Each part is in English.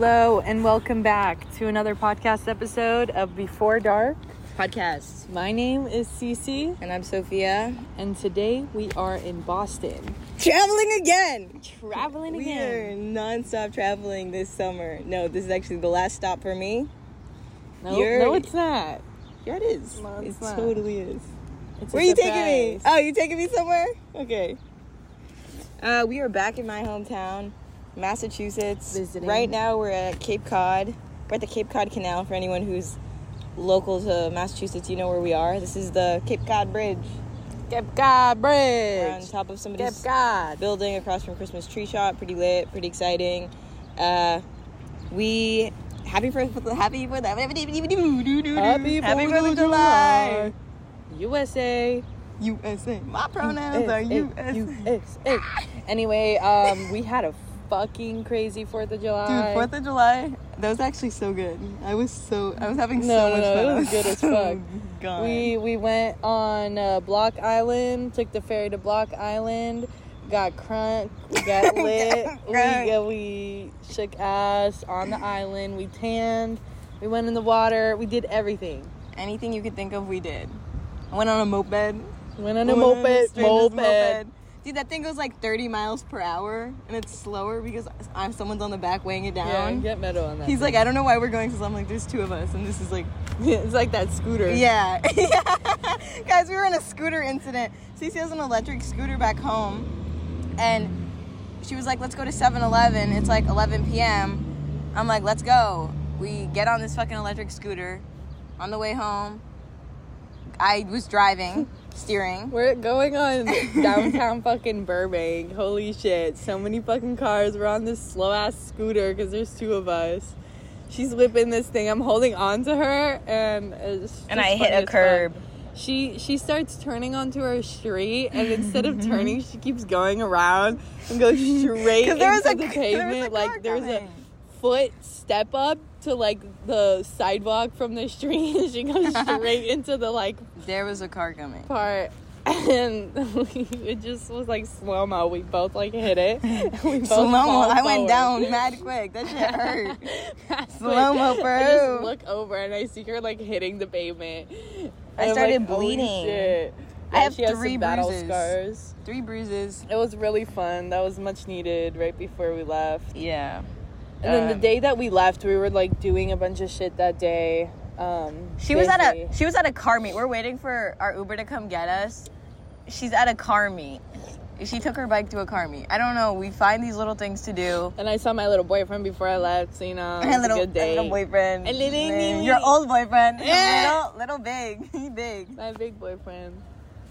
Hello and welcome back to another podcast episode of Before Dark. podcast. My name is Cici And I'm Sofia. and today we are in Boston. Traveling again. Traveling We again. are non-stop traveling this summer. No, this is actually the last stop for me. No, You're- no, it's not. Yeah, it is. No, it not. totally is. It's Where are you taking me? Oh, you taking me somewhere? Okay. Uh, we are back in my hometown, Massachusetts. Visiting. Right now, we're at Cape Cod. We're at the Cape Cod Canal. For anyone who's local to Massachusetts, you know where we are. This is the Cape Cod Bridge. Cape Cod We're on Bridge. top of Cape somebody's Cod. building across from Christmas Tree Shop. Pretty lit, pretty exciting. Uh, we happy for happy for that happy Happy happy Fourth Fourth of of July. USA. USA. My pronouns are USA. USA. Anyway, um, we had a fucking crazy Fourth of July. Dude, Fourth of July. That was actually so good. I was so I was having No, so no, much no, fun. it I was good as fuck. gone. We we went on uh, Block Island, took the ferry to Block Island, got crunk, we got lit, we, Crunk. got, we shook ass on the island, we tanned, we went in the water, we did everything. anything you could think of, we did. I went on a moped. Went on a on moped, moped. Dude, that thing goes like 30 miles per hour, and it's slower because I'm someone's on the back weighing it down. Yeah, get metal on that. He's like. I don't know why we're going, because I'm like, there's two of us, and this is like, it's like that scooter. yeah. Guys, we were in a scooter incident. Cici has an electric scooter back home, and she was like, let's go to 7 Eleven. It's like 11 p.m. I'm like, let's go. We get on this fucking electric scooter. On the way home, I was driving, steering. We're going on downtown fucking Burbank. Holy shit. So many fucking cars. We're on this slow ass scooter because there's two of us. She's whipping this thing. I'm holding on to her and And I hit a curb. She she starts turning onto her street and instead of turning she keeps going around and goes straight there into a- the there pavement. car like there's coming. a foot step up to like the sidewalk from the street and she goes straight into the like There was a car coming. part and we, it just was like slow mo. We both like hit it. We Slow mo. I went down mad quick. That shit hurt. Slow-mo, quick. bro. I just look over and I see her like hitting the pavement. I started like, bleeding. shit. I have three some battle bruises. scars. Three bruises. It was really fun. That was much needed right before we left. Yeah. And then the Um, day that we left, we were like doing a bunch of shit that day. Um, She was at a she was at a car meet. We're waiting for our Uber to come get us. She's at a car meet. She took her bike to a car meet. I don't know. We find these little things to do. And I saw my little boyfriend before I left, so you know, My little, a good day. little boyfriend. A little- Your old boyfriend. Yeah. Little, little big. He big. My big boyfriend.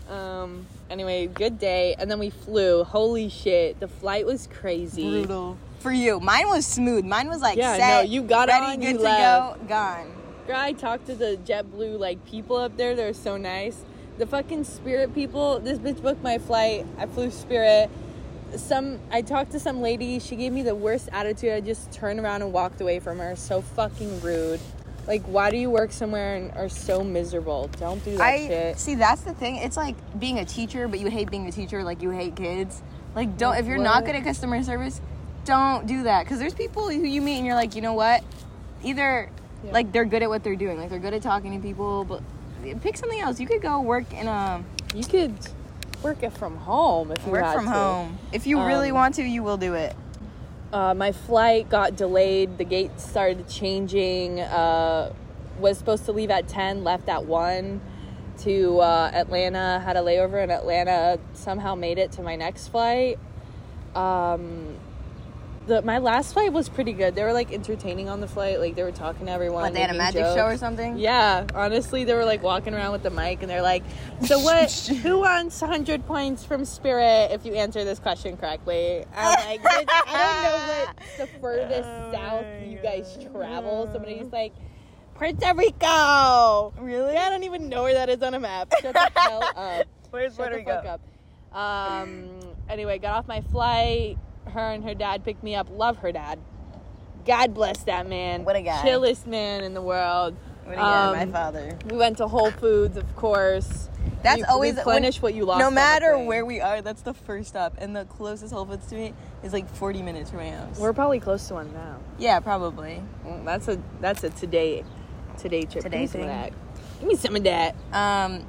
Um. Anyway, good day, and then we flew. Holy shit, the flight was crazy. Brutal. For you. Mine was smooth. Mine was like Yeah, set, no, you got ready, on, good you to left. go, gone. I talked to the JetBlue like people up there. They're so nice. The fucking Spirit people. This bitch booked my flight. I flew Spirit. Some I talked to some lady. She gave me the worst attitude. I just turned around and walked away from her. So fucking rude. Like, why do you work somewhere and are so miserable? Don't do that I shit. see. That's the thing. It's like being a teacher, but you hate being a teacher. Like you hate kids. Like don't. If you're not good at customer service, don't do that. Because there's people who you meet and you're like, you know what? Either Yeah. like they're good at what they're doing. Like they're good at talking to people, but pick something else. You could go work in a You could work it from home if you work from to. home. If you really Um, want to, you will do it. Uh, my flight got delayed. The gates started changing. Uh, was supposed to leave at 10, left at 1 to uh, Atlanta. Had a layover in Atlanta. Somehow made it to my next flight. Um, the, my last flight was pretty good. They were like entertaining on the flight. Like they were talking to everyone. What they had a magic show or something. Yeah, honestly, they were like walking around with the mic and they're like, "So what? who wants 100 points from Spirit if you answer this question correctly?" I'm like, "I don't know what the furthest Oh south you guys God. travel." Somebody's like, "Puerto Rico." Really? Yeah, I don't even know where that is on a map. Shut the hell up. Where's Shut fuck up. Um. Anyway, got off my flight. Her and her dad picked me up. Love her dad. God bless that man. What a guy. Chillest man in the world. What you get? My Um, father. We went to Whole Foods, of course. That's We always replenish what you lost. No matter where we are, that's the first stop, and the closest Whole Foods to me is like 40 minutes from my house. We're probably close to one now. yeah, probably. Mm, That's a that's a today today trip. Today Give me some of thing. that. Give me some of that. Um,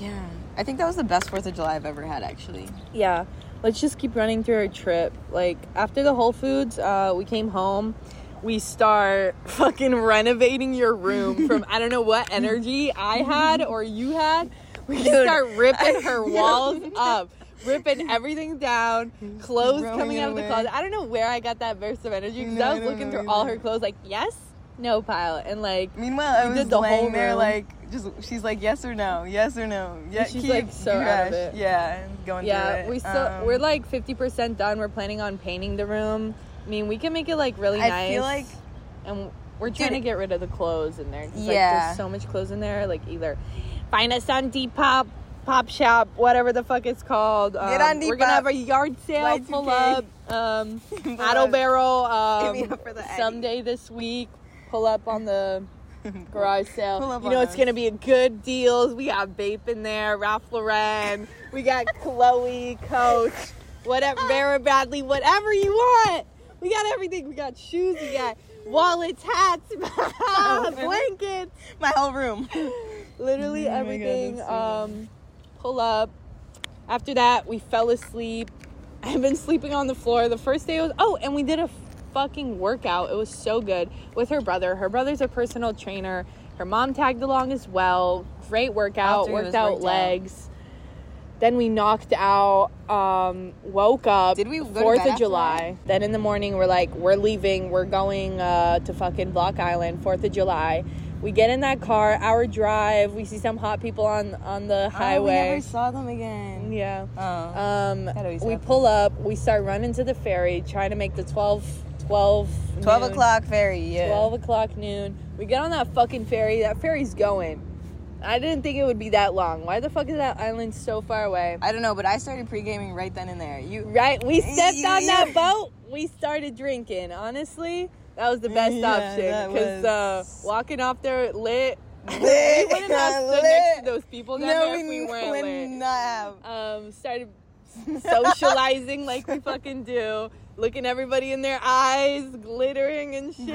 yeah, I think that was the best Fourth of July I've ever had. Actually, Yeah. Let's just keep running through our trip. Like after the Whole Foods, uh, we came home. We start fucking renovating your room from I don't know what energy I had or you had. We Dude, start ripping her walls up, ripping everything down, clothes Throwing coming out of the away. closet. I don't know where I got that burst of energy because No, I was looking know through all her clothes like yes, no pile, and like meanwhile, I was did the laying whole there room. like just. She's like yes or no, yes or no. Yeah, she's, keep like, so out of it. Yeah, going through Yeah, it. we still Um, we're like fifty percent done. We're planning on painting the room. I mean, we can make it like really nice. I nice. feel like and we're trying Dude, to get rid of the clothes in there. 'cause, like, Yeah. there's so much clothes in there. Like either find us on Depop, Pop Shop, whatever the fuck it's called. Get Um, on We're gonna have a yard sale Y2K. pull up. Um, Pull Addo up. Barrel. Me Um, up for the Addy. someday this week. Pull up on the garage sale. You know it's us. gonna be a good deals. We got Bape in there, Ralph Lauren. We got Chloe, Coach, whatever, Vera Bradley, whatever you want. We got everything. We got shoes. We got wallets, hats, blankets, my whole room. literally Oh my God, everything. so um, pull up. After that, we fell asleep. I've been sleeping on the floor. The first day was oh, and we did a fucking workout. It was so good with her brother. Her brother's a personal trainer. Her mom tagged along as well. Great workout. Worked out worked out. legs. Then we knocked out. Um, woke up. Did we Fourth of July? Then in the morning, we're like, we're leaving. We're going uh, to fucking Block Island. Fourth of July. We get in that car. Hour drive. We see some hot people on on the Oh, we never saw them again. Yeah. Oh. Um, we pull up. We start running to the ferry, trying to make the 12, 12, 12 noon, o'clock ferry, yeah. 12 o'clock noon. We get on that fucking ferry. That ferry's going. I didn't think it would be that long. Why the fuck is that island so far away? I don't know, but I started pre gaming right then and there. You Right? We stepped on Yeah. that boat. We started drinking. Honestly, that was the best Yeah, option because uh, walking off there lit. We wouldn't have stood Lit. next to those people down no, there we if we weren't would lit. not have. um, started socializing like we fucking do, looking everybody in their eyes, glittering and shit.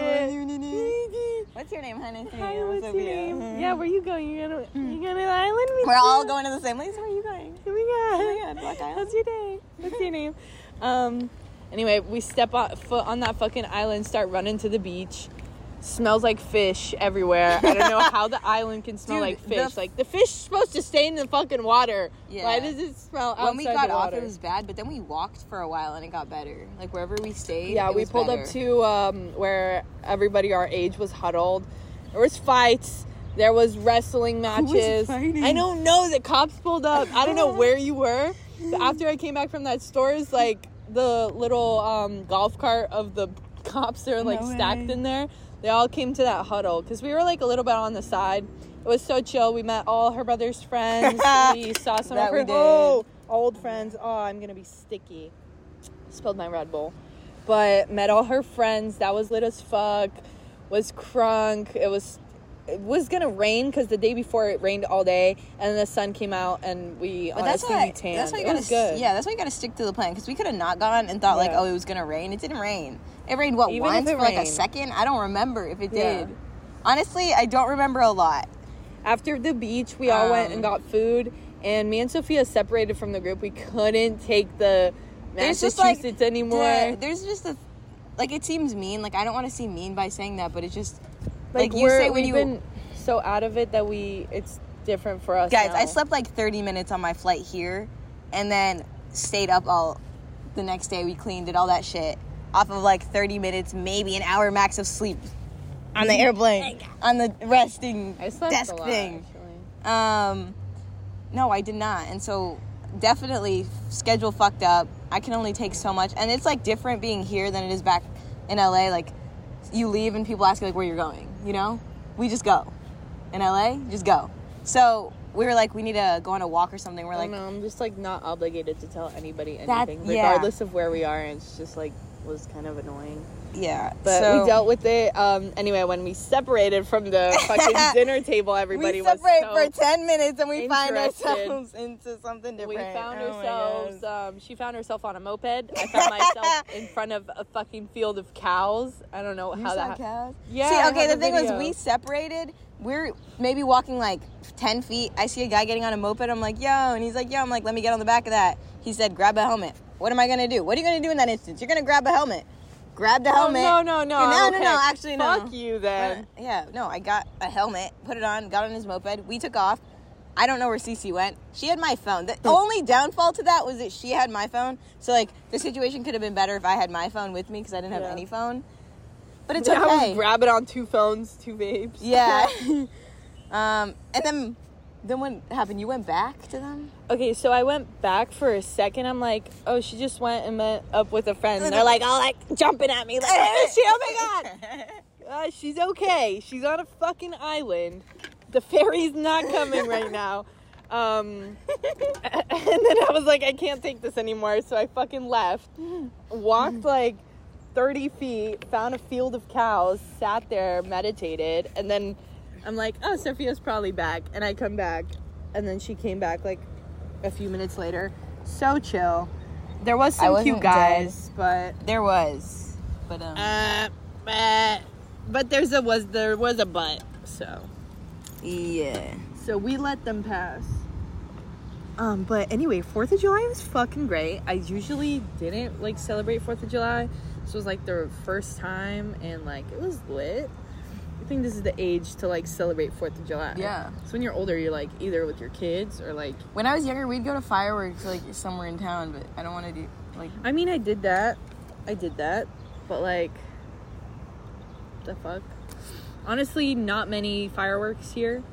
What's your name, honey? Hi, I'm what's your Sofia. name? Yeah, where you going? You gonna you going to the island? with We're all going to the same place. Where are you going? Oh my god. Oh my God, Block Island. How's your day? What's your name? Um. Anyway, we step on, foot on that fucking island, start running to the beach. Smells like fish everywhere. I don't know how the island can smell Dude, like the fish. f- like the fish is supposed to stay in the fucking water. Yeah. Why does it smell outside When we got the off, it was bad, but then we walked for a while and it got better. Like wherever we stayed. Yeah, we was pulled better. up to um, where everybody our age was huddled. There was fights. There was wrestling matches. fighting? I don't know. The cops pulled up. I don't know where you were. But after I came back from that store, is like the little um, golf cart of the cops are like No stacked in there. They all came to that huddle because we were like a little bit on the side. It was so chill. We met all her brother's friends. we saw some That of her oh, old friends. Oh, I'm gonna be sticky. Spilled my Red Bull but met all her friends. That was lit as fuck. Was crunk. It was it was gonna rain because the day before it rained all day, and then the sun came out, and we But that's why. tanned. That's why you it gotta. was good. Yeah, that's why you gotta stick to the plan because we could have not gone and thought like, oh, it was gonna rain. It didn't rain. It rained what Even once for like a second. I don't remember if it Yeah. did. Honestly, I don't remember a lot. After the beach, we all went and Um, got food, and me and Sofia separated from the group. We couldn't take the There's Massachusetts just like anymore. the- there's just a like it seems mean. Like I don't want to seem mean by saying that, but it's just like, like, you say when we've you been so out of it that we it's different for us. guys. now. I slept like 30 minutes on my flight here, and then stayed up all the next day. We cleaned it, all that shit, off of like 30 minutes, maybe an hour max of sleep on the airplane, on the resting desk lot, thing. actually. Um, no, I did not, and so definitely schedule fucked up. I can only take so much, and it's like different being here than it is back in LA. Like you leave and people ask you like where you're going. You know, we just go. In LA, just go. So we were like, we need to go on a walk or something. We're like, don't. I'm just like not obligated to tell anybody That- anything, yeah. regardless of where we are. And it's just like was kind of annoying. Yeah. But so we dealt with it. Um, anyway, when we separated from the fucking dinner table, everybody we separate was so for 10 minutes and we find ourselves into something different We found Oh ourselves. Um, she found herself on a moped. I found myself in front of a fucking field of cows. I don't know You how that. cows? Yeah, See, okay, the thing was we separated. We're maybe walking like 10 feet. I see a guy getting on a moped. I'm like, yo. And he's like, yo. I'm like, let me get on the back of that. He said, grab a helmet. What am I going to do? What are you going to do in that instance? You're going to grab a helmet. Grab the Oh, helmet. no, no, no. No, no, okay. no. Actually, no. Fuck you then. But, yeah, no, I got a helmet, put it on, got on his moped. We took off. I don't know where Cici went. She had my phone. The only downfall to that was that she had my phone. So, like, the situation could have been better if I had my phone with me because I didn't have Yeah. any phone. But it's I okay. was grabbing on two phones, two vapes. Yeah. um, and then, then what happened? You went back to them? Okay, so I went back for a second. I'm like, oh, she just went and met up with a friend. And they're like, all like jumping at me, like, where is she? Oh my god. Uh, she's okay. She's on a fucking island. The ferry's not coming right now. Um, and then I was like, I can't take this anymore. So I fucking left. Walked like 30 feet, found a field of cows, sat there, meditated, and then I'm like, oh, Sofia's probably back. And I come back, and then she came back like a few minutes later. So chill. There was some cute guys, but There was. But, um, uh, but but there's a was there was a but. So yeah. so we let them pass. Um, but anyway, Fourth of July was fucking great. I usually didn't like celebrate Fourth of July. This was like the first time, and like it was lit. I think this is the age to like celebrate Fourth of July. Yeah. So when you're older, you're like either with your kids or like. When I was younger, we'd go to fireworks, like, somewhere in town, but I don't want to do, like, I mean, I did that. I did that, but like, the fuck. Honestly, not many fireworks here.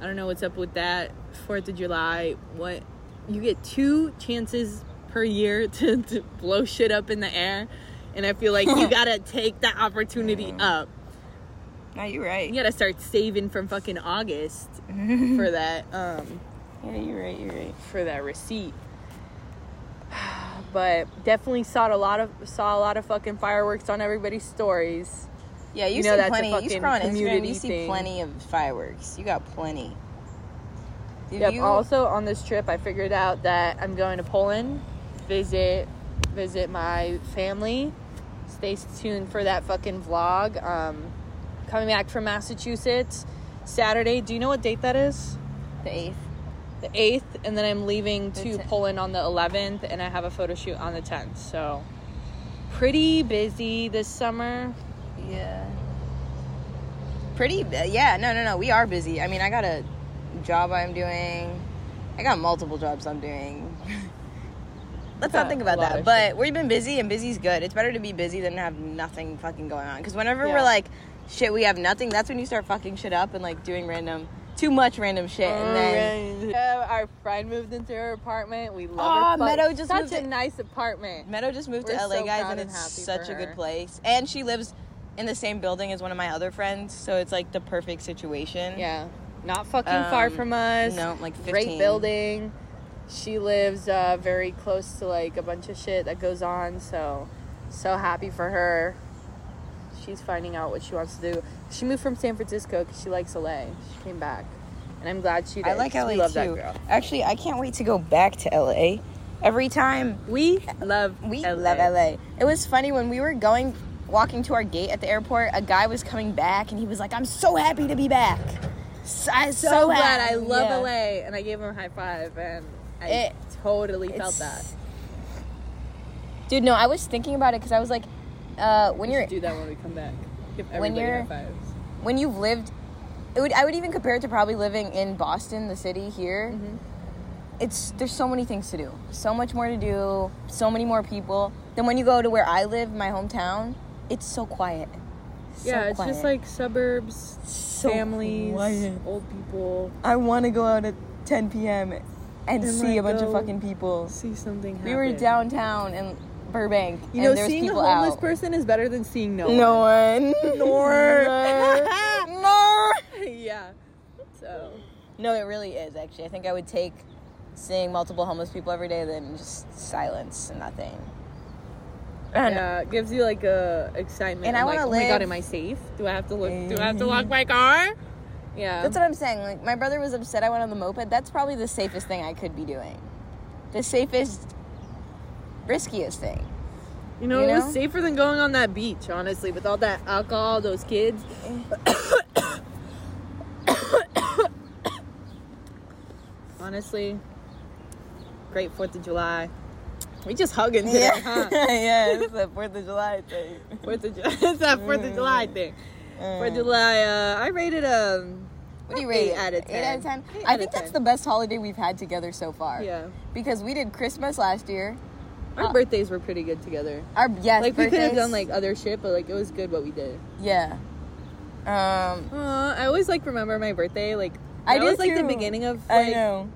I don't know what's up with that. Fourth of July, what you get two chances per year to, to blow shit up in the air, and I feel like you gotta take that opportunity up. No, you're right. You gotta start saving from fucking August for that. Um, Yeah, you're right, you're right. for that receipt. But definitely saw a lot of saw a lot of fucking fireworks on everybody's stories. Yeah, you, You know see that's a plenty. You scroll on Instagram, you see thing. plenty of fireworks. You got plenty. Did Yep. you- Also on this trip, I figured out that I'm going to Poland, visit visit my family. Stay tuned for that fucking vlog. Um, coming back from Massachusetts Saturday. Do you know what date that is? the eighth. The eighth, and then I'm leaving The to Poland on the 11th, and I have a photo shoot on the 10th. So pretty busy this summer. Yeah. Pretty. Yeah. No. No. No. We are busy. I mean, I got a job I'm doing. I got multiple jobs I'm doing. Let's not think about that. But shit. we've been busy, and busy's good. It's better to be busy than have nothing fucking going on. Because whenever Yeah. we're like, shit, we have nothing. That's when you start fucking shit up and like doing random, too much random shit, and then. Yeah, our friend moved into her apartment. We love Aw, her. Meadow just such moved a nice apartment. Meadow just moved We're to LA, so guys, and and it's such a good place. And she lives in the same building as one of my other friends, so it's like the perfect situation. Yeah, not fucking far Um, from us. No, like 15. great building. She lives uh, very close to like a bunch of shit that goes on. So, so happy for her. She's finding out what she wants to do. She moved from San Francisco because she likes LA. She came back, and I'm glad she did. I like LA we love too. that girl. Actually, I can't wait to go back to LA. Every time We love we LA. love LA. It was funny when we were going walking to our gate at the airport. A guy was coming back, and he was like, "I'm so happy to be back." So, I'm So, so, glad. I love Yeah. LA, and I gave him a high five, and I It- totally felt that. dude. No, I was thinking about it because I was like, uh, when you're do that when we come back. Give When you're- when you've lived it would I would even compare it to probably living in Boston, the city here. Mm-hmm. It's there's so many things to do. So much more to do, so many more people. Then when you go to where I live, my hometown, it's so quiet. So yeah, it's quiet. just like suburbs, So families, quiet. old people. I want to go out at 10 p.m. and, And, see like, a bunch of fucking people. See something happen. We were downtown in Burbank, You know, seeing a homeless out. person is better than seeing no, one. no one. Nor. Nor. yeah. So No, it really is actually. I think I would take seeing multiple homeless people every day than just silence and nothing. And- yeah, it gives you like a excitement. And I I'm like, wanna live. oh my god, am I safe? Do I have to look? Do I have to lock mm-hmm. my car? Yeah. That's what I'm saying. Like my brother was upset I went on the moped. That's probably the safest thing I could be doing. The safest, riskiest thing. you know, you it was safer than going on that beach, honestly, with all that alcohol, those kids. honestly, great Fourth of July. We just hugging today, Yeah, huh? yeah. It's the Fourth of July thing. Fourth of July. it's that Fourth of July thing. Fourth of July. Uh, I rated um. What do you eight rate? it? out of Eight out of 10. I think that's 10. the best holiday we've had together so far. Yeah. Because we did Christmas last year. Our Uh, birthdays were pretty good together. Our yes, Like we could have done like other shit, but like it was good what we did. yeah. Um, Uh, I always like remember my birthday. Like I that was like the beginning of. I Like, know.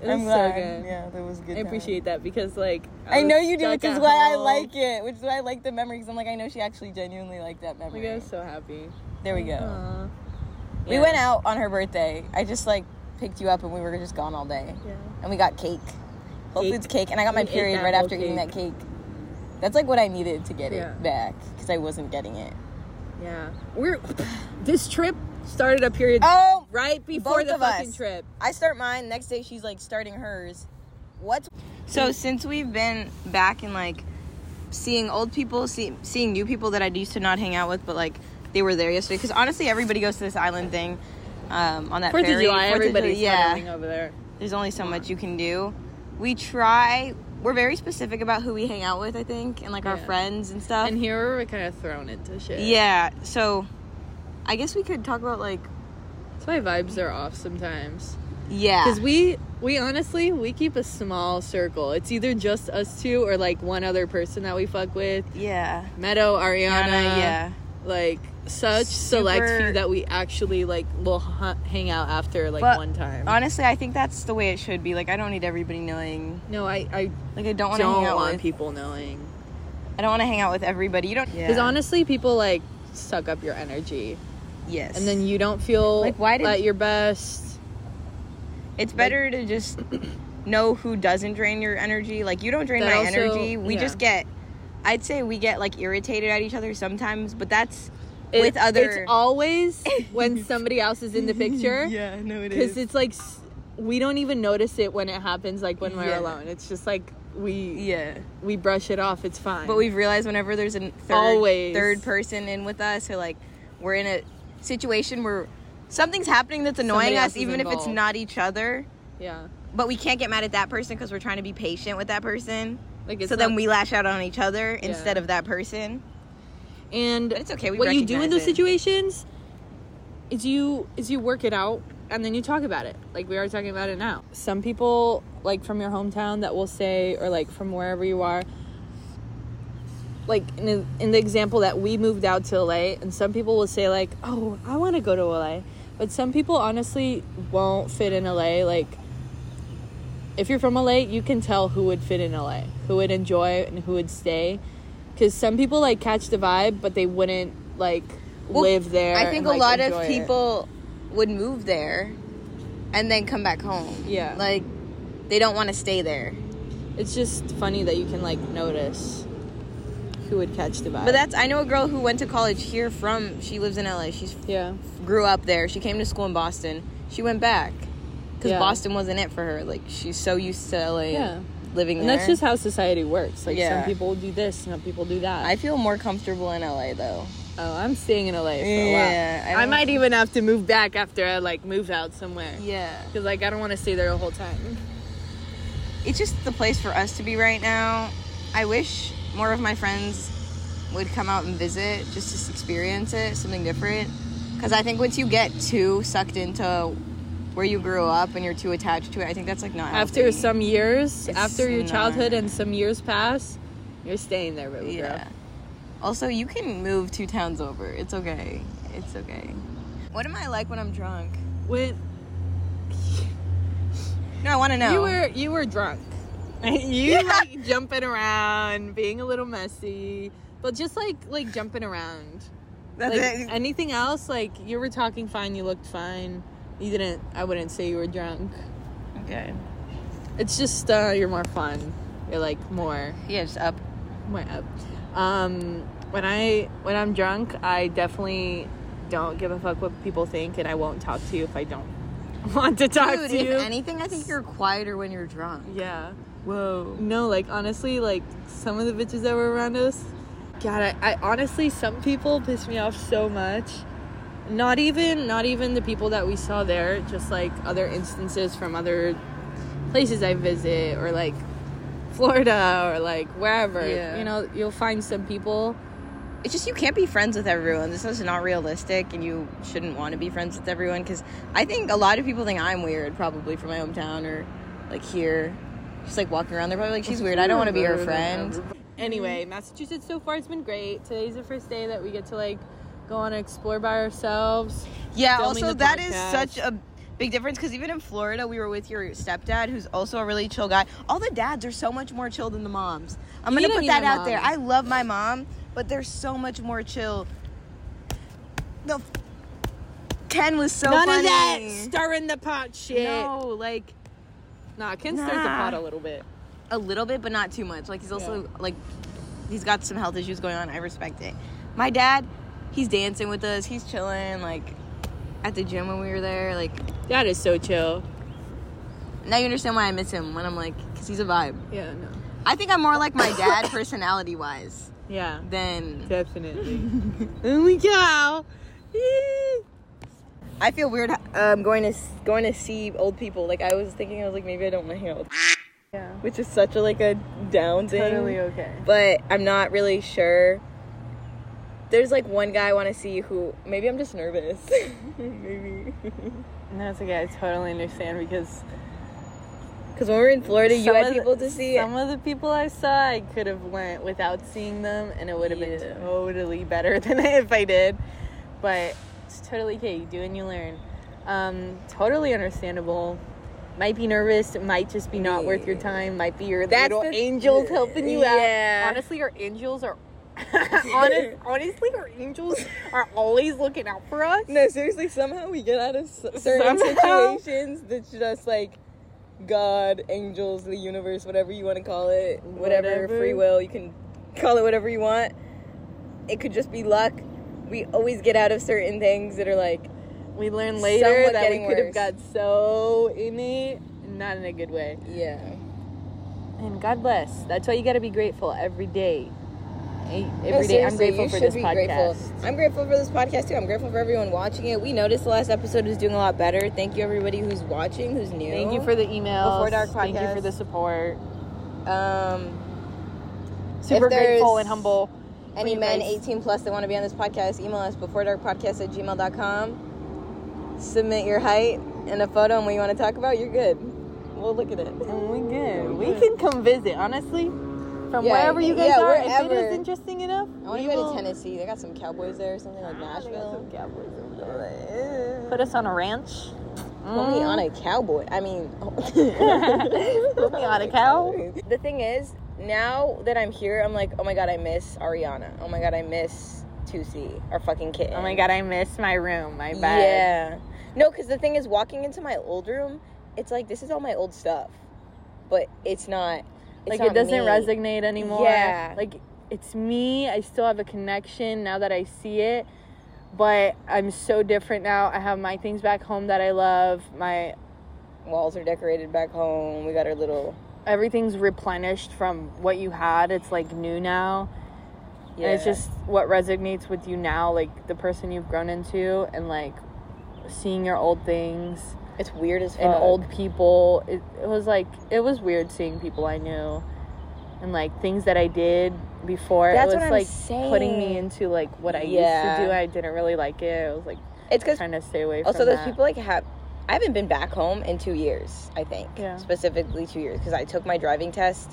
It was I'm so glad. good. Yeah, that was good. I time. appreciate that because like I was know you do, which is why I like it. Which is why I like the memory. Because I'm like, I know she actually genuinely liked that memory. Like I was so happy. There we go. Aw. We Yeah. went out on her birthday. I just like picked you up and we were just gone all day. Yeah. And we got cake. Whole Foods cake. And I got my period right after eating that cake. That's like what I needed to get Yeah. it back because I wasn't getting it. Yeah. We're this trip started a period Oh, right before the fucking us. trip. I start mine. Next day she's like starting hers. What's so since we've been back and like seeing old people, see, seeing new people that I used to not hang out with, but like they were there yesterday. Because honestly, everybody goes to this island thing um, on that Fourth of. July, Fourth of everybody's July- yeah. yeah. over there. There's only so much you can do. We try. We're very specific about who we hang out with. I think, and like our friends and stuff. And here we're kind of thrown into shit. yeah. So, I guess we could talk about like That's why vibes are off sometimes. yeah. Because we we honestly we keep a small circle. It's either just us two or like one other person that we fuck with. yeah. Meadow, Ariana, Yana, yeah. like such select few that we actually like will hu- hang out after like one time. Honestly, I think that's the way it should be. Like, I don't need everybody knowing. no, I I Like, I don't want to hang out want with. people knowing. I don't want to hang out with everybody. You don't. Because Yeah. honestly, people like suck up your energy, yes. and then you don't feel Like, why did- at your best. it's better to just know who doesn't drain your energy. Like, you don't drain my also- energy. We yeah. just get. I'd say we get like irritated at each other sometimes, but that's It- with other. It's always when somebody else is in the picture. yeah, no, it because it's like we don't even notice it when it happens like when we're Yeah. alone it's just like we yeah. we brush it off it's fine But we've realized whenever there's a third, Always. third person in with us, or like we're in a situation where something's happening that's annoying us, is even if it's not each other. yeah But we can't get mad at that person because we're trying to be patient with that person. like it's so then we lash out on each other instead of that person. And But it's okay. What you do in those it. situations is you is you work it out and then you talk about it like we are talking about it now some people like from your hometown that will say or like from wherever you are like in the, in the example that we moved out to LA and some people will say like oh I want to go to LA but some people honestly won't fit in LA like if you're from LA you can tell who would fit in LA who would enjoy and who would stay because some people like catch the vibe but they wouldn't like Well, live there I think and, a like, lot of it. people would move there and then come back home. Yeah. Like they don't want to stay there. it's just funny that you can like notice who would catch the vibe But that's I know a girl who went to college here from she lives in LA. She's yeah grew up there. She came to school in Boston. She went back because Yeah. Boston wasn't it for her. Like she's so used to LA Yeah. And living and there. that's just how society works like Yeah. some people do this some people do that I feel more comfortable in LA though. oh i'm staying in la for a Yeah, while I I, might even have to move back after i like move out somewhere Yeah. because like i don't want to stay there the whole time It's just the place for us to be right now. I wish more of my friends would come out and visit just to experience it, something different. Because I think once you get too sucked into where you grew up and you're too attached to it, I think that's like not after healthy. some years It's after your not- childhood and some years pass you're staying there baby Yeah. girl Also, you can move two towns over. It's okay. It's okay. What am I like when I'm drunk? when No, I want to know. you were you were drunk you like jumping around being a little messy but just like like jumping around That's like it. anything else like you were talking fine you looked fine you didn't i wouldn't say you were drunk Okay. it's just uh you're more fun you're like more Yeah, just up. more up Um, when I when I'm drunk, I definitely don't give a fuck what people think, and I won't talk to you if I don't want to talk Dude, to if you. anything, I think you're quieter when you're drunk. yeah. Whoa. No, like honestly, like some of the bitches that were around us. God, I, I honestly, some people piss me off so much. Not even, not even the people that we saw there. Just like other instances from other places I visit, or like Florida, or like wherever. Yeah. You know, you'll find some people. It's just you can't be friends with everyone. This is not realistic, and you shouldn't want to be friends with everyone because I think a lot of people think I'm weird, probably from my hometown or like here. Just like walking around, they're probably like, she's weird. I don't want to be her friend. Anyway, Massachusetts so far has been great. Today's the first day that we get to like go on and explore by ourselves. Yeah, also that is such a big difference because even in Florida, we were with your stepdad, who's also a really chill guy. All the dads are so much more chill than the moms. I'm You gonna put that out there. I love my mom, but they're so much more chill. The f- Ken was so None funny. of that stirring the pot shit. No, like Nah, Ken stirs the pot a little bit. a little bit, but not too much. Like he's also like he's got some health issues going on. I respect it. My dad, he's dancing with us. He's chilling like at the gym when we were there. Like That is so chill. now you understand why I miss him when I'm like, cause he's a vibe. Yeah, no. I think I'm more like my dad personality wise Yeah, than definitely. Holy cow! I feel weird um, going to going to see old people. Like I was thinking, I was like maybe I don't want to hang out, Yeah, which is such a like a down thing. totally okay. But I'm not really sure. There's like one guy I want to see who maybe I'm just nervous. maybe No, it's okay. I totally understand because because when we were in Florida, you had of the- people to see. Some of the people I saw, I could have went without seeing them, and it would have Yeah. been totally better than if I did. But it's totally okay. You do and you learn. Um, totally understandable. Might be nervous. Might just be not worth your time. Might be your That's little the- angels helping you Yeah. out. Honestly, our angels are. honest, honestly, our angels are always looking out for us. No, seriously, somehow we get out of certain Somehow. situations that's just like God, angels, the universe, whatever you want to call it, whatever, Whatever. free will, you can call it whatever you want. It could just be luck. We always get out of certain things that are like, We learn later that we could have got so in it, not in a good way. yeah. And God bless. That's why you got to be grateful every day. Every day, I'm grateful for this podcast. Grateful. I'm grateful for this podcast too. I'm grateful for everyone watching it. We noticed the last episode is doing a lot better. Thank you everybody who's watching, who's new. Thank you for the emails. Before Dark podcast. Thank you for the support. um Super grateful and humble. Any men guys- 18 plus that want to be on this podcast, email us before dark podcast at gmail.com. Submit your height and a photo and what you want to talk about. You're good. We'll look at it. And we good. We can come visit, honestly. From Yeah, wherever you guys yeah, are, if it wherever. interesting enough. I want to go will- to Tennessee. They got some cowboys there or something like they got some Nashville. cowboys. Put us on a ranch. Put me on a mm. cowboy. I mean, Put me on a cow. The thing is, now that I'm here, I'm like, oh my god, I miss Ariana. Oh my god, I miss Tusi, our fucking kitten. Oh my god, I miss my room, my bed. Yeah. No, because the thing is, walking into my old room, it's like this is all my old stuff, but it's not. Like it doesn't me. resonate anymore. Yeah. Like it's me. I still have a connection now that I see it. But I'm so different now. I have my things back home that I love. My Walls are decorated back home. We got our little. everything's replenished from what you had. It's like new now. Yeah. And it's just what resonates with you now, like the person you've grown into and like seeing your old things It's weird as fuck. and old people. It, it was like it was weird seeing people I knew and like things that I did before. That's it was like putting me into like what I Yeah. used to do. I didn't really like it. I was like It's because trying to stay away also those that. people like have. I haven't been back home in two years. I think. Yeah. Specifically two years because I took my driving test.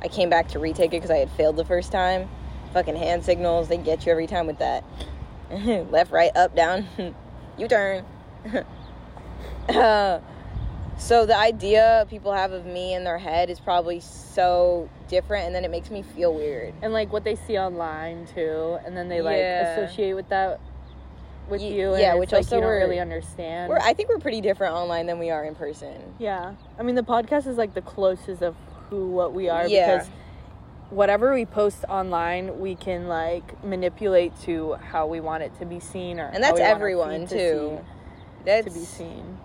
I came back to retake it because I had failed the first time. Fucking hand signals, they get you every time with that. Left, right, up, down. you turn. uh, so the idea people have of me in their head is probably so different, and then it makes me feel weird. and like what they see online too, and then they like Yeah. associate with that with you. Yeah, which like also you don't really understand. We're, I think we're pretty different online than we are in person. Yeah. I mean, the podcast is like the closest of who what we are Yeah. because whatever we post online, we can like manipulate to how we want it to be seen, or And that's we want our everyone to too. see- That's to be seen.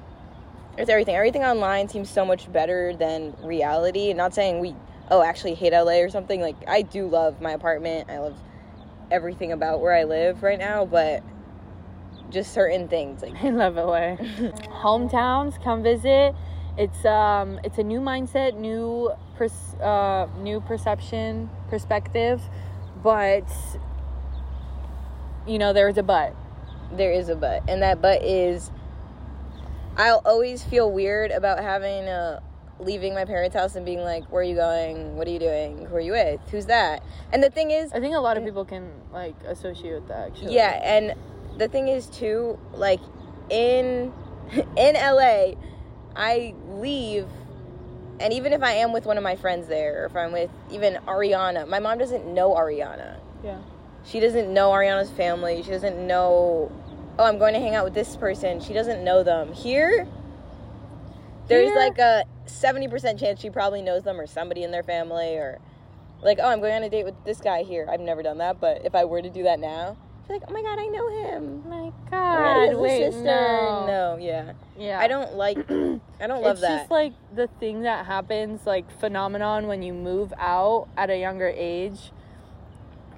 It's everything. Everything online seems so much better than reality. Not saying we oh actually hate LA or something. Like I do love my apartment. I love everything about where I live right now, but just certain things like I love LA. Hometowns, come visit. It's um, it's a new mindset, new pers- uh, new perception, perspective, but you know there's a but. there is a but, and that but is I'll always feel weird about having uh leaving my parents' house and being like, "Where are you going? What are you doing? Who are you with? Who's that?" And the thing is, I think a lot of people can like associate with that. Actually, Yeah, and the thing is too, like in in LA, I leave and even if I am with one of my friends there, or if I'm with even Ariana, my mom doesn't know Ariana. yeah. She doesn't know Ariana's family. She doesn't know oh, I'm going to hang out with this person. She doesn't know them. Here there's Here- like a 70% chance she probably knows them or somebody in their family or like, oh, I'm going on a date with this guy here. I've never done that, but if I were to do that now, she's like, oh my god, I know him. Oh my Oh God, he God, has a wait, sister. no. no, yeah. Yeah. I don't like. I don't love it's that. It's just like the thing that happens, like phenomenon when you move out at a younger age,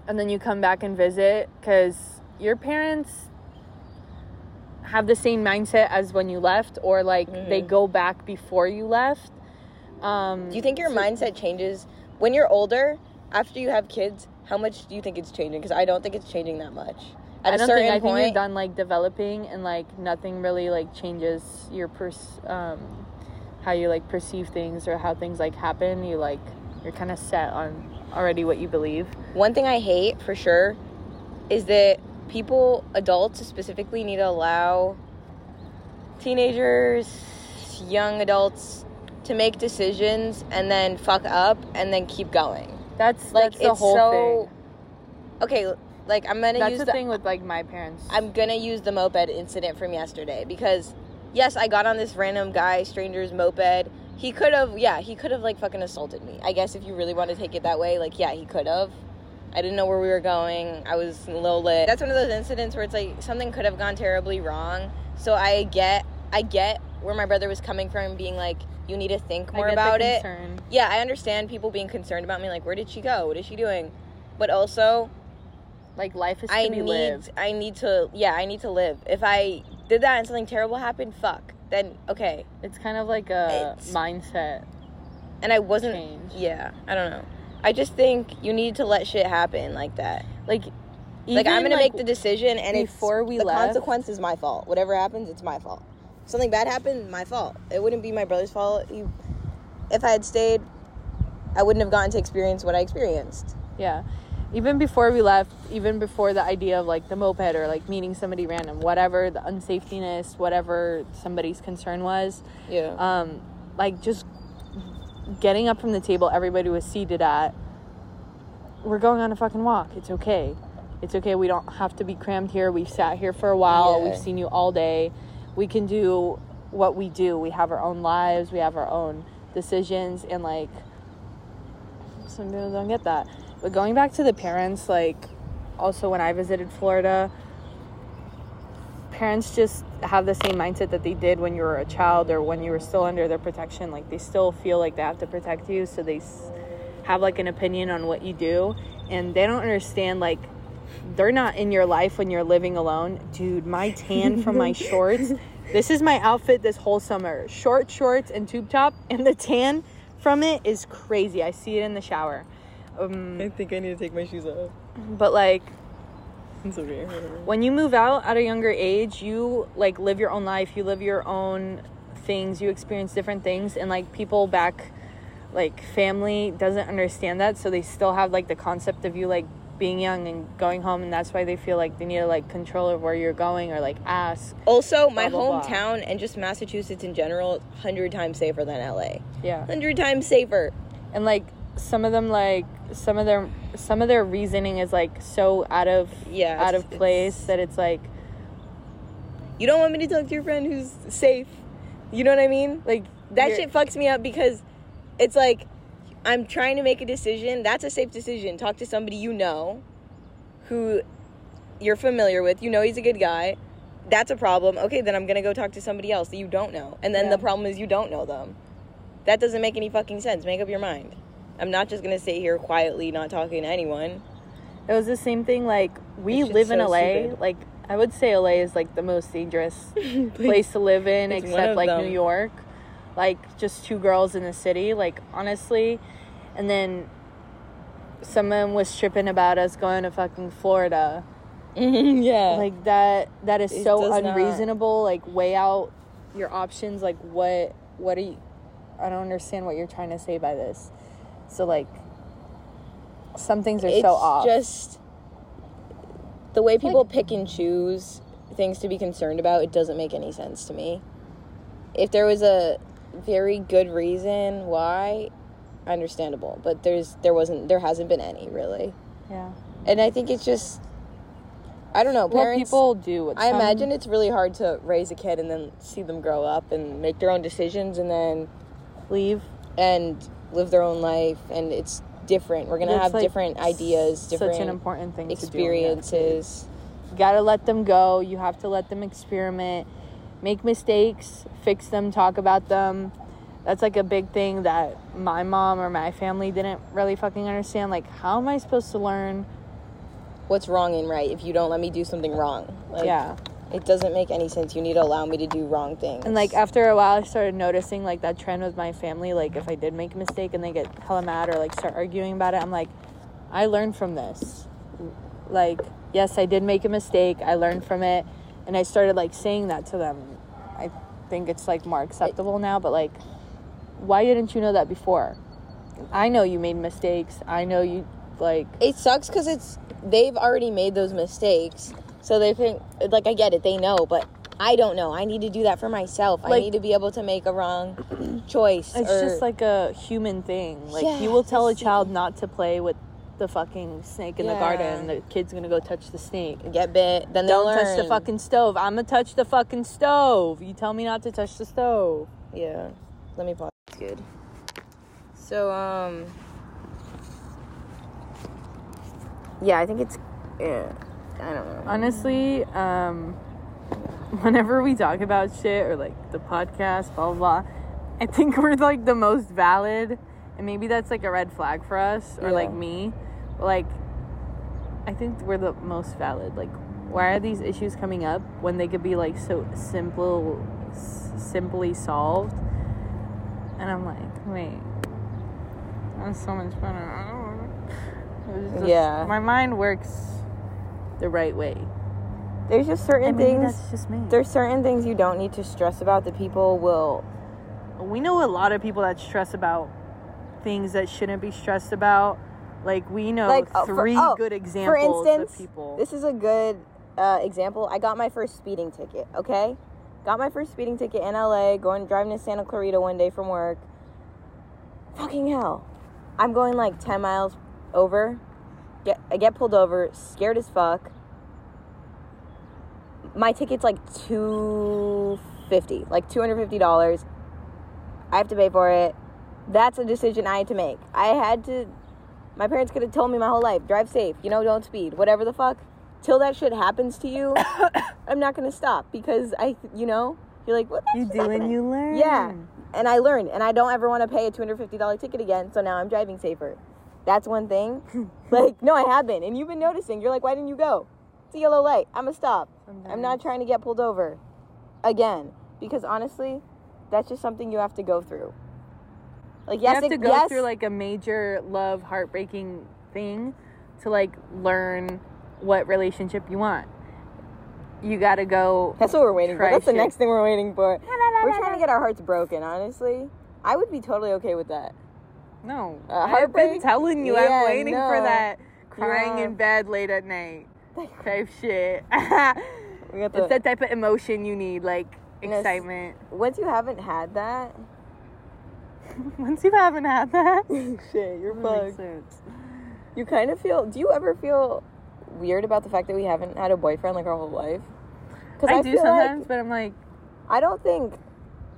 and then you come back and visit because your parents have the same mindset as when you left, or like they Mhm. go back before you left. Um, do you think your mindset changes when you're older after you have kids? How much do you think it's changing? Because I don't think it's changing that much. At I a don't certain think I think point, you're done like developing, and like nothing really like changes your pers- um, how you like perceive things or how things like happen. You like you're kind of set on already what you believe. one thing I hate for sure is that people, adults specifically, need to allow teenagers, young adults, to make decisions and then fuck up and then keep going. That's Like that's the it's whole so. thing. Okay, like I'm gonna That's use the the thing with like my parents. I'm gonna use the moped incident from yesterday because yes, I got on this random guy, stranger's moped. He could have, yeah, he could have like fucking assaulted me. I guess if you really want to take it that way, like yeah, he could have. I didn't know where we were going. I was a little lit. That's one of those incidents where it's like something could have gone terribly wrong. So I get, I get where my brother was coming from, being like, you need to think more about it. Yeah, I understand people being concerned about me, like, where did she go? What is she doing? But also, Like life is to I be need lived. I need to yeah, I need to live. If I did that and something terrible happened, fuck. Then okay. It's kind of like a It's- mindset. And I wasn't Change. yeah, I don't know. I just think you need to let shit happen like that. Like, like I'm gonna like, make the decision and before we the left- consequence is my fault. Whatever happens, it's my fault. Something bad happened, my fault. It wouldn't be my brother's fault. He, if I had stayed, I wouldn't have gotten to experience what I experienced. Yeah. Even before we left, even before the idea of like the moped or like meeting somebody random, whatever the unsafetyness, whatever somebody's concern was, Yeah. um, like just getting up from the table everybody was seated at, we're going on a fucking walk. It's okay. It's okay. We don't have to be crammed here. We've sat here for a while. Yeah. We've seen you all day. We can do what we do. We have our own lives. We have our own decisions. And like, some people don't get that. But going back to the parents, like, also when I visited Florida, parents just have the same mindset that they did when you were a child or when you were still under their protection. Like, they still feel like they have to protect you. So they have like an opinion on what you do. And they don't understand, like, they're not in your life when you're living alone. Dude, my tan from my shorts. This is my outfit this whole summer. Short shorts and tube top, and the tan from it is crazy. I see it in the shower. Um, think I need to take my shoes off. but like okay. when you move out at a younger age, you like live your own life, you live your own things, you experience different things and like people back like family doesn't understand that, so they still have like the concept of you like being young and going home and that's why they feel like they need to like control of where you're going or like ask. Also, my Blah, blah, blah. hometown and just Massachusetts in general, hundred times safer than LA. Yeah. Hundred times safer. And like some of them like some of their some of their reasoning is like so out of Yeah, out of place it's- that it's like You don't want me to talk to your friend who's safe. You know what I mean? like That shit fucks me up because it's like I'm trying to make a decision. That's a safe decision. Talk to somebody you know who you're familiar with. You know he's a good guy. That's a problem. Okay, then I'm going to go talk to somebody else that you don't know. And then Yeah. the problem is you don't know them. That doesn't make any fucking sense. Make up your mind. I'm not just to sit here quietly not talking to anyone. It was the same thing. Like we live in LA. stupid. Like I would say LA is like the most dangerous place to live in, It's except like them. New York. Like just two girls in the city. Like honestly, and then someone was tripping about us going to fucking Florida. yeah. Like that. That is It so does not- unreasonable. Like weigh out your options. Like what? What are you? I don't understand what you're trying to say by this. So like, some things are it's so off. just the way people pick and choose things to be concerned about it doesn't make any sense to me if there was a very good reason why understandable but there's there wasn't there hasn't been any really yeah. and i think it's just i don't know Well, parents people do. What i some- imagine it's really hard to raise a kid and then see them grow up and make their own decisions and then leave. and live their own life and it's different we're gonna It's, have like, different ideas different Such an important thing. To experiences. do. You gotta let them go. You have to let them experiment, make mistakes, fix them, talk about them. That's like a big thing that my mom or my family didn't really fucking understand. Like, how am I supposed to learn? What's wrong and right if you don't let me do something wrong? Like, yeah. It doesn't make any sense. You need to allow me to do wrong things. And like after a while, I started noticing like that trend with my family. Like if I did make a mistake and they get hella mad or like start arguing about it, I'm like, I learned from this. Like yes, I did make a mistake. I learned from it, and I started like saying that to them. I think it's like more acceptable now. But like, why didn't you know that before? I know you made mistakes. I know you like it sucks because it's they've already made those mistakes, so they think like I get it. They know, but I don't know. I need to do that for myself. I need to be able to make a wrong choice. It's or- just like a human thing. Like Yeah, you will tell a child not to play with the fucking snake in the garden. The kid's gonna go touch the snake. get bit. Then they'll Don't touch the fucking stove. I'm gonna touch the fucking stove. You tell me not to touch the stove. Yeah. Let me pause. It's good. So, um. Yeah, I think it's. Yeah. I don't know. Honestly, um, whenever we talk about shit or like the podcast, blah blah blah, I think we're like the most valid, and maybe that's like a red flag for us or like me. Like, I think we're the most valid. Like, why are these issues coming up when they could be like so simple, s- simply solved? And I'm like, wait, that's so much better. I don't know. Just- Yeah. my mind works the right way. There's just certain things. that's just me. There's certain things you don't need to stress about that people will. we know a lot of people that stress about things that shouldn't be stressed about. Like we know Like, for- three oh, good For examples instance, of people. this is a good uh, example. I got my first speeding ticket. Okay, got my first speeding ticket in LA. Going driving to Santa Clarita one day from work. Fucking hell, I'm going like 10 miles over. Get I get pulled over, scared as fuck. My ticket's like two fifty, like two hundred fifty dollars. I have to pay for it. That's a decision I had to make. I had to. My parents could have told me my whole life, drive safe, you know, don't speed, whatever the fuck. Till that shit happens to you, I'm not gonna stop because I, you know, you're like, what? the you do and you learn. Yeah, and I learned, and I don't ever want to pay a two hundred fifty dollar ticket again. So now I'm driving safer. That's one thing. like, no, I have been, and you've been noticing. You're like, why didn't you go? It's a yellow light. I'm gonna stop. I'm not trying to get pulled over again because honestly, that's just something you have to go through. Like, You yes, have it- to go yes, through like a major love heartbreaking thing to like learn what relationship you want. You got to go. That's what we're waiting for. That's the next thing we're waiting for. We're trying to get our hearts broken. Honestly, I would be totally okay with that. No, Uh, I've been telling you. Yeah, I'm waiting for that crying in bed late at night type shit. We got the, It's that type of emotion you need, like excitement. once you haven't had that, Once you haven't had that, shit, you're fucked. sense. You kind of feel. Do you ever feel weird about the fact that we haven't had a boyfriend like our whole life? Because I, do sometimes, but I'm like, I don't think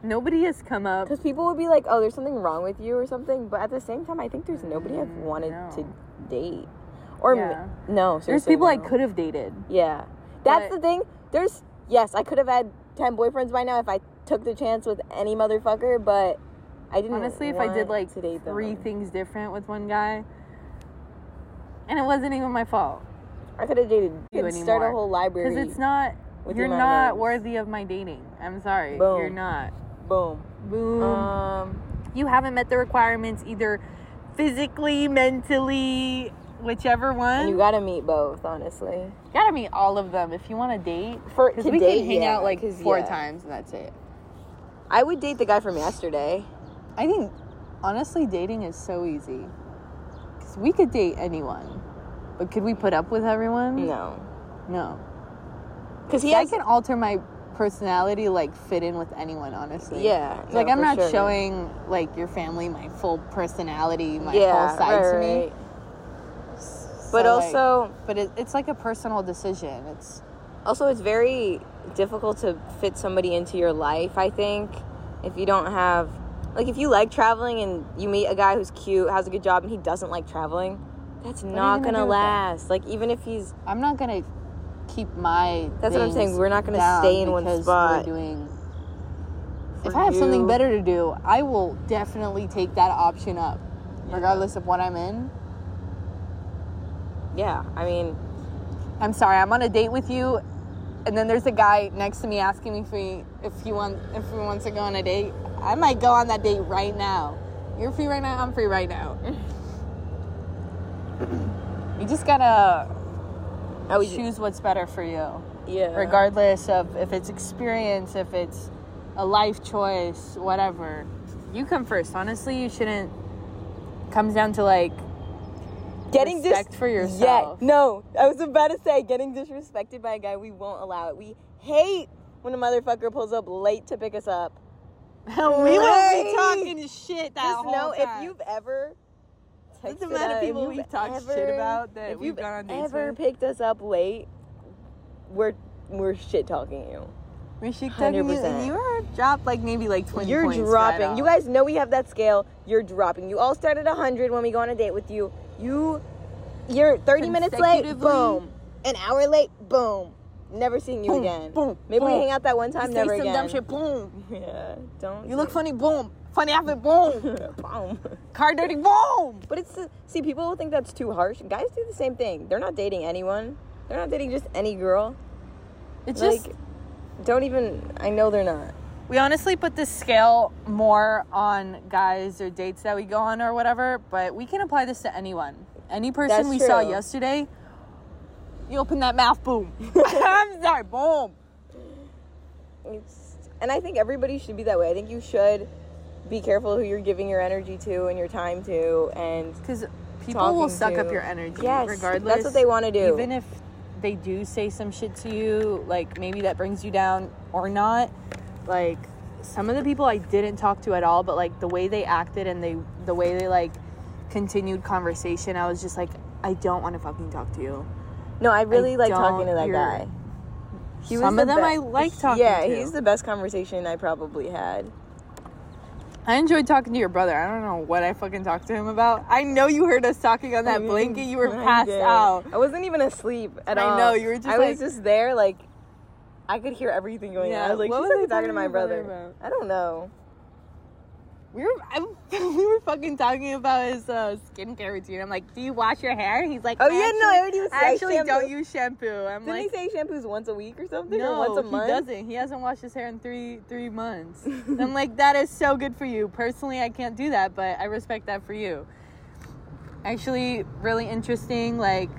Nobody has come up. Because people would be like, "Oh, there's something wrong with you" or something. But at the same time, I think there's nobody I've wanted no. to date. Or m- no, There's people I could have dated. Yeah, that's But- the thing. There's yes, I could have had ten boyfriends by now if I took the chance with any motherfucker. But I didn't. Honestly, if I did like three things different with one guy, and it wasn't even my fault, I could have dated. You Could start a whole library. because it's not. You're not worthy of my dating. I'm sorry. Boom. You're not. Boom. Boom. Um, you haven't met the requirements either physically, mentally, whichever one. you gotta meet both, honestly. You gotta meet all of them if you want to date. For Because to we date, can hang yeah, out like four yeah. times and that's it. I would date the guy from yesterday. I think honestly, dating is so easy. Because we could date anyone, but could we put up with everyone? No, No. because he I can alter my personality like fit in with anyone. Honestly. Yeah, no, like I'm not sure. showing like your family my full personality, my yeah, whole side right, to me. right. But So, like, also, but it, it's like a personal decision. It's also it's very difficult to fit somebody into your life. I think if you don't have, like, if you like traveling and you meet a guy who's cute, has a good job, and he doesn't like traveling, that's you not gonna gonna that? last. Like, even if he's I'm not gonna keep my. That's what I'm saying, we're not gonna stay in one spot. We're doing. If I have something better to do, I will definitely take that option up, regardless of what I'm in. yeah, I mean, I'm sorry, I'm on a date with you, and then there's a guy next to me asking me if he if he wants if he wants to go on a date. I might go on that date right now. You're free right now. I'm free right now. you just gotta I would choose what's better for you. yeah, regardless of if it's experience, if it's a life choice, whatever. You come first. Honestly, you shouldn't. Comes down to like getting respect dis- for yourself. Yeah, no, I was about to say getting disrespected by a guy. We won't allow it. We hate when a motherfucker pulls up late to pick us up. we won't be talking shit that Just whole know time. if you've ever. That's the texted amount of people we've talked shit about that if we've gone on dates ever with. picked us up late, we're we're shit talking you. we should talk you, 100%. and you are dropped like maybe like twenty. You're points right dropping. you guys know we have that scale. You're dropping. You all start at 100 when we go on a date with you. You, you're 30 minutes late. Boom. An hour late. Boom. Never seeing you Boom, again. boom, Maybe we hang out that one time. You never say some again. dumb shit. Boom. Yeah. Don't. You look funny. Boom. Funny outfit. Boom. Boom. Car dirty. Boom. But it's see, people will think that's too harsh. Guys do the same thing. They're not dating anyone. They're not dating just any girl. It's like, just don't even. I know they're not. We honestly put the scale more on guys or dates that we go on or whatever, but we can apply this to anyone. Any person That's we saw yesterday, you open that mouth, boom. I'm sorry, boom. It's, and I think everybody should be that way. I think you should be careful who you're giving your energy to and your time to, and Because people will suck to- up your energy, Yes, regardless. that's what they wanna do. Even if they do say some shit to you, like maybe that brings you down or not. Like some of the people I didn't talk to at all, but like the way they acted and they the way they like continued conversation, I was just like, I don't want to fucking talk to you. no, I really I like talking to that guy. He Some the of them be- I like talking Yeah, to. he's the best conversation I probably had. I enjoyed talking to your brother. I don't know what I fucking talked to him about. I know you heard us talking on that blanket. You were passed out. I wasn't even asleep at I all. know, you were just I like- was just there, like I could hear everything going Yeah, on. I was like, what was I talking, talking to my brother brother. about? I don't know. We were I, we were fucking talking about his uh, skincare routine. I'm like, do you wash your hair? He's like, Oh, yeah, no, I he was- I actually shampoo. don't use shampoo. I'm Didn't like, he say shampoos once a week or something, no, or once a he doesn't. He hasn't washed his hair in three three months. I'm like, that is so good for you. Personally, I can't do that, but I respect that for you. Actually, really interesting. Like,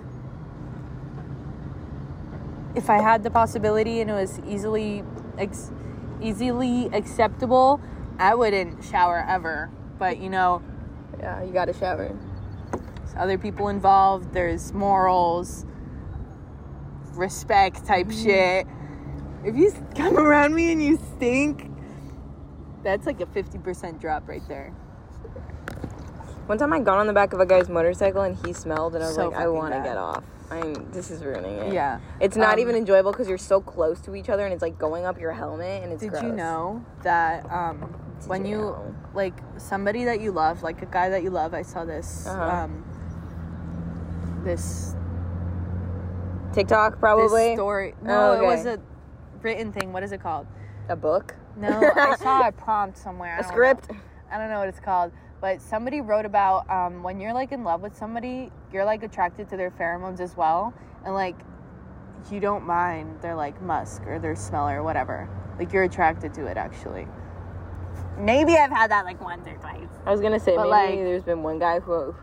if I had the possibility and it was easily ex- easily acceptable, I wouldn't shower ever. But you know, Yeah, you got to shower. there's other people involved. There's morals, respect type mm. shit. If you come around me and you stink, that's like a 50% drop right there. One time I got on the back of a guy's motorcycle and he smelled, and I was So like, I want to get off. I'm. This is ruining it. Yeah. It's not Um, even enjoyable because you're so close to each other and it's like going up your helmet and it's. Did gross. you know that um, when you know? like somebody that you love, like a guy that you love, I saw this Uh-huh. um, this TikTok probably this story. Oh, No, it was a written thing. What is it called? a book, No, I saw a prompt somewhere. I a don't know. script. I don't know what it's called, but somebody wrote about um, when you're like in love with somebody, you're like attracted to their pheromones as well, and like you don't mind their like musk or their smell or whatever. Like you're attracted to it actually. Maybe I've had that like once or twice. I was gonna say But, maybe like- there's been one guy who,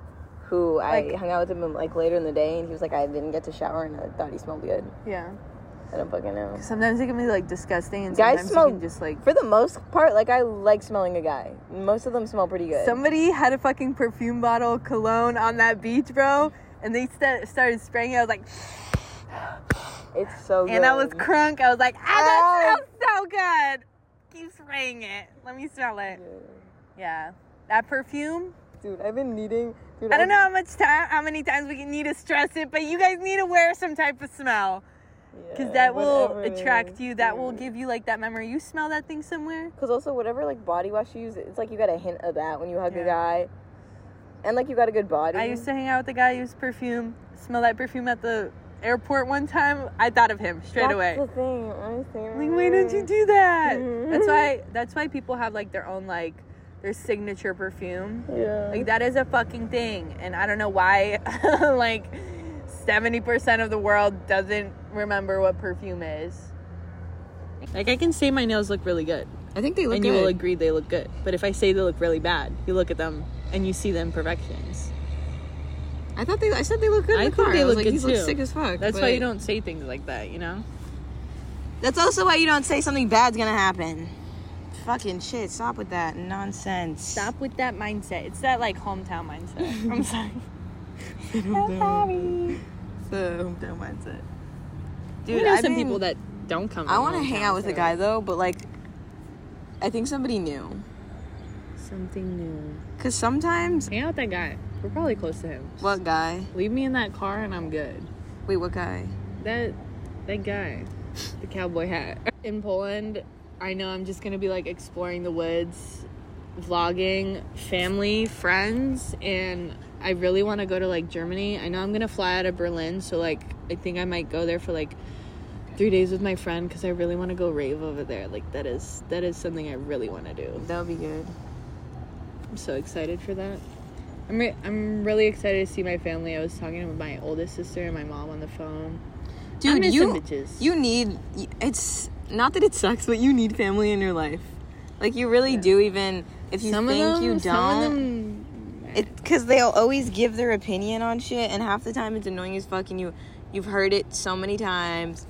who I hung out with him like later in the day and he was like I didn't get to shower and I thought he smelled good. Yeah. I don't fucking know. Sometimes it can be like disgusting, and Guys sometimes smell- you can just like. For the most part, like I like smelling a guy. Most of them smell pretty good. Somebody had a fucking perfume bottle cologne on that beach, bro, and they st- started spraying it. I was like, it's so good. and I was crunk. I was like, ah, Ah. that smells so good. Keep spraying it. Let me smell it. Yeah, that perfume. Dude, I've been needing. Dude, I don't know how much time, how many times we can need to stress it, but you guys need to wear some type of smell because that will attract you. That will give you like that memory. You smell that thing somewhere. Because also, whatever like body wash you use, it's like you got a hint of that when you hug Yeah. a guy, and like you got a good body. I used to hang out with a guy who used perfume. Smell that perfume at the airport one time. I thought of him straight That's away. the thing. honestly. Like, why didn't you do that? Mhm. That's why. That's why people have like their own like their signature perfume. Yeah. Like that is a fucking thing, and I don't know why. like seventy percent of the world doesn't remember what perfume is. Like I can say my nails look really good, I think they look and good. you will agree they look good. But if I say they look really bad, you look at them and you see the imperfections. I thought they. I said they look good. In I the think car. they I was look like, good These look too. sick as fuck. That's why you don't say things like that, you know. That's also why you don't say something bad's gonna happen. Fucking shit! Stop with that nonsense. Stop with that mindset. It's that like hometown mindset. I'm sorry. I'm sorry. The hometown mindset. Dude, Dude, I know I've some been- people that don't come. I want to hang out with a guy though, but like, I think somebody new. Something new. Cause sometimes, Hang out with that guy. We're probably close to him. what guy? Leave me in that car and I'm good. Wait, what guy? That that guy, the cowboy hat. In Poland, I know I'm just gonna be like exploring the woods, vlogging, family, friends, and I really want to go to like Germany. I know I'm gonna fly out of Berlin, so like I think I might go there for like three days with my friend because I really want to go rave over there. Like that is that is something I really want to do. That would be good. I'm so excited for that. I'm re- I'm really excited to see my family. I was talking to my oldest sister and my mom on the phone. Dude, you you need. It's not that it sucks, but you need family in your life. Like you really do. Even if you some think them, you don't. Because they'll always give their opinion on shit, and half the time it's annoying as fuck, and you you've heard it so many times.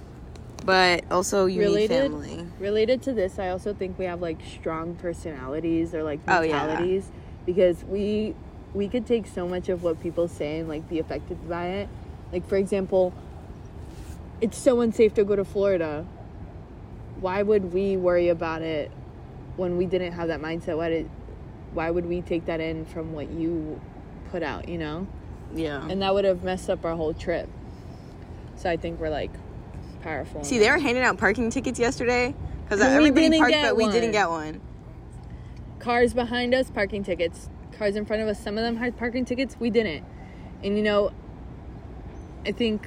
But also, you Related? need family. related to this, I also think we have like strong personalities or like Oh, yeah. mentalities because we we could take so much of what people say and like be affected by it. Like for example, it's so unsafe to go to Florida. Why would we worry about it when we didn't have that mindset? Why did why would we take that in from what you put out, you know? Yeah. And that would have messed up our whole trip. So I think we're like powerful. See, they were handing out parking tickets yesterday because everybody parked, but we didn't get one. cars behind us parking tickets cars in front of us some of them had parking tickets we didn't and you know i think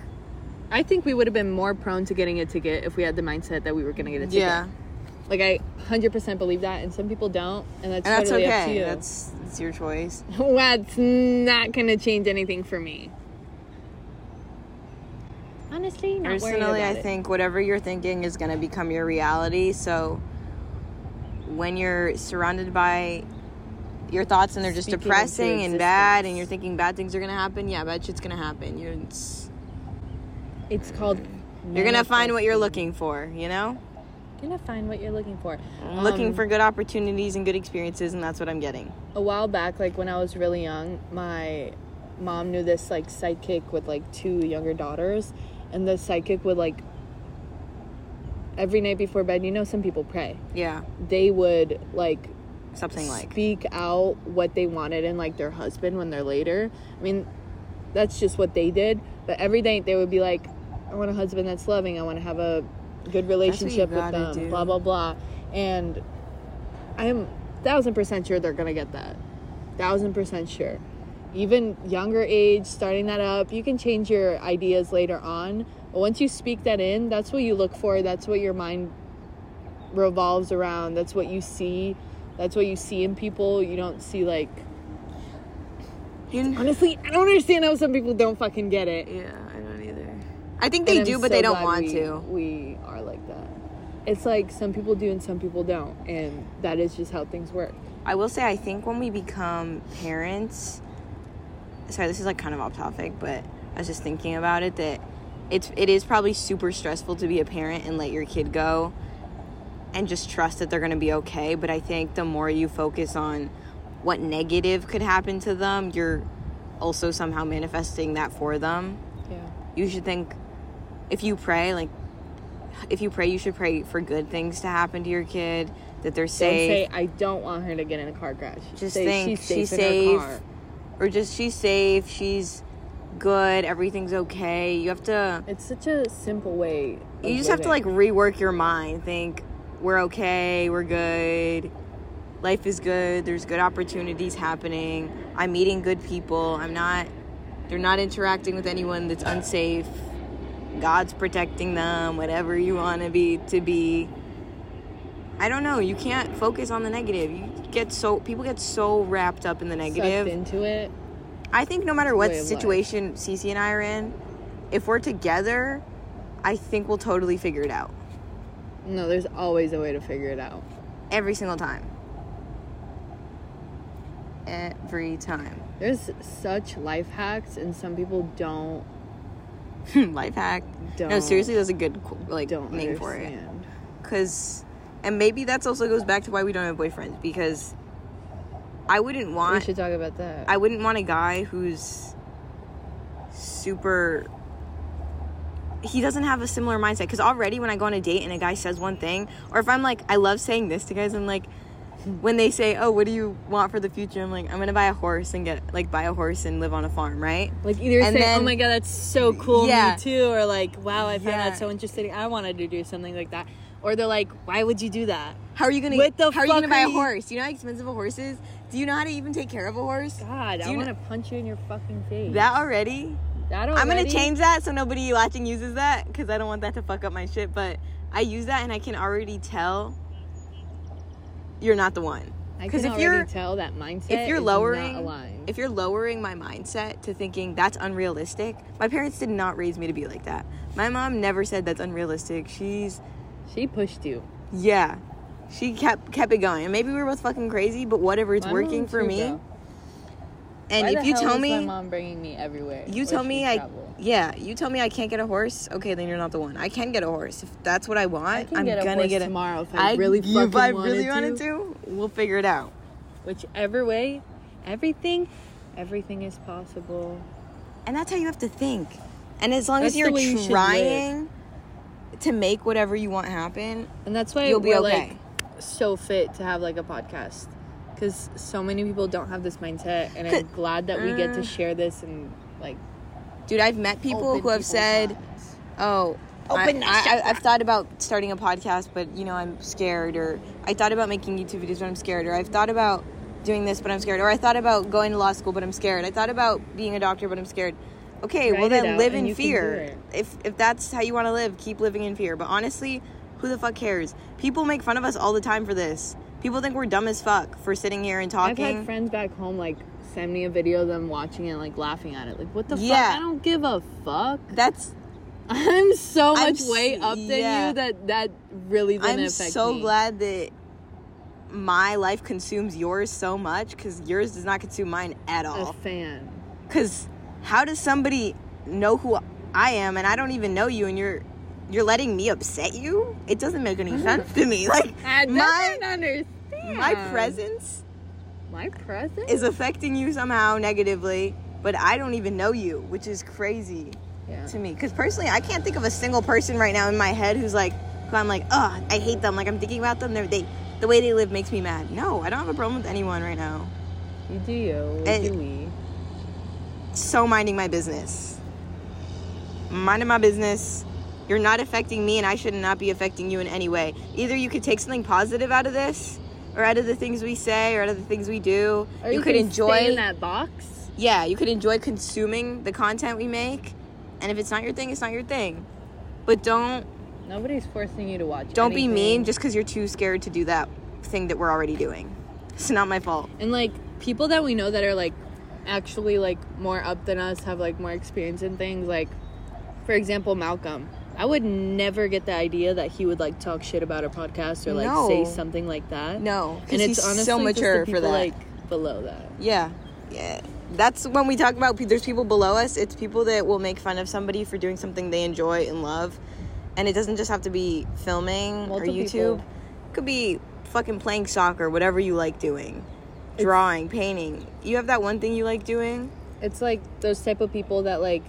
i think we would have been more prone to getting a ticket if we had the mindset that we were going to get a ticket Yeah, like i 100% believe that and some people don't and that's, and that's totally up to you That's that's your choice. that's not going to change anything for me honestly not worried Personally, I it. think whatever you're thinking is going to become your reality. So when you're surrounded by your thoughts and they're just Speaking depressing and bad, and you're thinking bad things are going to happen, yeah, bad shit's going to happen. You're it's, it's called you're going to find what you're looking for. You know, you're gonna find what you're looking for I'm looking Um, for good opportunities and good experiences, and that's what I'm getting. a while back, like when I was really young, my mom knew this like sidekick with like two younger daughters, and the sidekick would like every night before bed. You know, some people pray. Yeah, They would like something like speak out what they wanted in like their husband when they're later. I mean, that's just what they did. But every day they would be like, I want a husband that's loving. I want to have a good relationship with them. do. Blah blah blah. And I'm thousand percent sure they're gonna get that. Thousand percent sure. Even younger age, starting that up, you can change your ideas later on. But once you speak that in, that's what you look for. That's what your mind revolves around. That's what you see. That's what you see in people. You don't see like You- honestly, I don't understand how some people don't fucking get it. yeah, I don't either. I think they And I'm do, but so they don't want we- to. We are like that. It's like some people do and some people don't, and that is just how things work. I will say, I think when we become parents, sorry, this is like kind of off topic, but I was just thinking about it that it's it is probably super stressful to be a parent and let your kid go and just trust that they're going to be okay. But I think the more you focus on what negative could happen to them, you're also somehow manifesting that for them. Yeah. You should think if you pray, like if you pray, you should pray for good things to happen to your kid, that they're Don't safe. say I don't want her to get in a car crash. Just say think she's she's safe in safe. or just she's safe, she's good, everything's okay. You have to It's such a simple way. you just have to like rework your mind. Think we're okay, we're good. Life is good. There's good opportunities happening. I'm meeting good people. I'm not they're not interacting with anyone that's unsafe. God's protecting them, whatever you want to be to be. I don't know. You can't focus on the negative. You get so people get so wrapped up in the sucked negative. into it. I think no matter what of life. situation Cici and I are in, if we're together, I think we'll totally figure it out No, there's always a way to figure it out. every single time. Every time. There's such life hacks, and some people don't Life hack. don't No, seriously, that's a good like don't name for it. Cause, and maybe that's also goes back to why we don't have boyfriends because I wouldn't want. We should talk about that. I wouldn't want a guy who's super. He doesn't have a similar mindset because already when I go on a date and a guy says one thing, or if I'm like, I love saying this to guys, I'm like, Mm-hmm. when they say, "Oh, what do you want for the future?" I'm like, I'm gonna buy a horse and get like buy a horse and live on a farm, right? Like either And say, oh then- "Oh my god, that's so cool, Yeah. me too," or like, "Wow, I found Yeah. that so interesting. I wanted to do something like that." Or they're like, "Why would you do that?" How are you gonna? What the how are you gonna buy are a horse? You know how expensive a horse is? Do you know how to even take care of a horse? God, Do I you want to punch you in your fucking face. That already? that I'm gonna change that so nobody watching uses that because I don't want that to fuck up my shit. But I use that and I can already tell you're not the one. I 'Cause can if already you're- tell that mindset. If you're lowering, if you're lowering my mindset to thinking that's unrealistic, my parents did not raise me to be like that. My mom never said that's unrealistic. She's she pushed you, yeah, she kept kept it going. And maybe we were both fucking crazy, but whatever, it's My working for too, me. And Why if you tell is my me, mom bringing me everywhere. you tell me I travel? yeah, you tell me I can't get a horse. Okay, then you're not the one. I can get a horse if that's what I want. I am get a gonna horse get it tomorrow if I, really you- fucking if I wanted really to. wanted to. We'll figure it out. Whichever way, everything, everything is possible. And that's how you have to think. And as long That's as you're way you trying to make whatever you want happen, And that's why You'll be okay. like so fit to have like a podcast. Because so many people don't have this mindset, and I'm glad that we get to uh, share this and like dude, I've met people who have said, minds. "Oh, Open I, I, i've thought about starting a podcast, but you know, I'm scared." Or I thought about making YouTube videos, but I'm scared. Or I've thought about doing this, but I'm scared. Or I thought about going to law school, but I'm scared. I thought about being a doctor, but I'm scared. Okay, well Write it then live in you can do fear. If if that's how you want to live, keep living in fear. But honestly, who the fuck cares? People make fun of us all the time for this. People think we're dumb as fuck for sitting here and talking. I've had friends back home like send me a video of them watching it, like laughing at it. Like, what the Yeah. fuck? I don't give a fuck. that's I'm so I'm much way s- up than yeah. you that that really didn't I'm affect so me. glad that my life consumes yours so much because yours does not consume mine at A all. fan. Because how does somebody know who I am and I don't even know you and you're you're letting me upset you? It doesn't make any sense to me. Like I don't my hmm. presence My presence is affecting you somehow negatively, but I don't even know you, which is crazy. yeah. to me because personally i can't think of a single person right now in my head who's like who i'm like oh i hate them like i'm thinking about them They're, they the way they live makes me mad no i don't have a problem with anyone right now You do you. And- do we? so minding my business minding my business. You're not affecting me, and I should not be affecting you in any way. Either you could take something positive out of this, or out of the things we say, or out of the things we do. Or you, could can enjoy in that box. yeah, you could enjoy consuming the content we make, and if it's not your thing, it's not your thing. But don't Nobody's forcing you to watch. don't be mean just because you're too scared to do that thing that we're already doing. It's not my fault. And like people that we know that are like actually like more up than us have like more experience in things. Like for example, Malcolm. I would never get the idea that he would like talk shit about a podcast or like No. say something like that. No, and it's he's honestly so mature for people, that. Like below that. Yeah, yeah. That's when we talk about there's people below us. It's people that will make fun of somebody for doing something they enjoy and love, and it doesn't just have to be filming Multiple or YouTube. people. It could be fucking playing soccer, whatever you like doing, drawing, painting. You have that one thing you like doing. It's like those type of people that like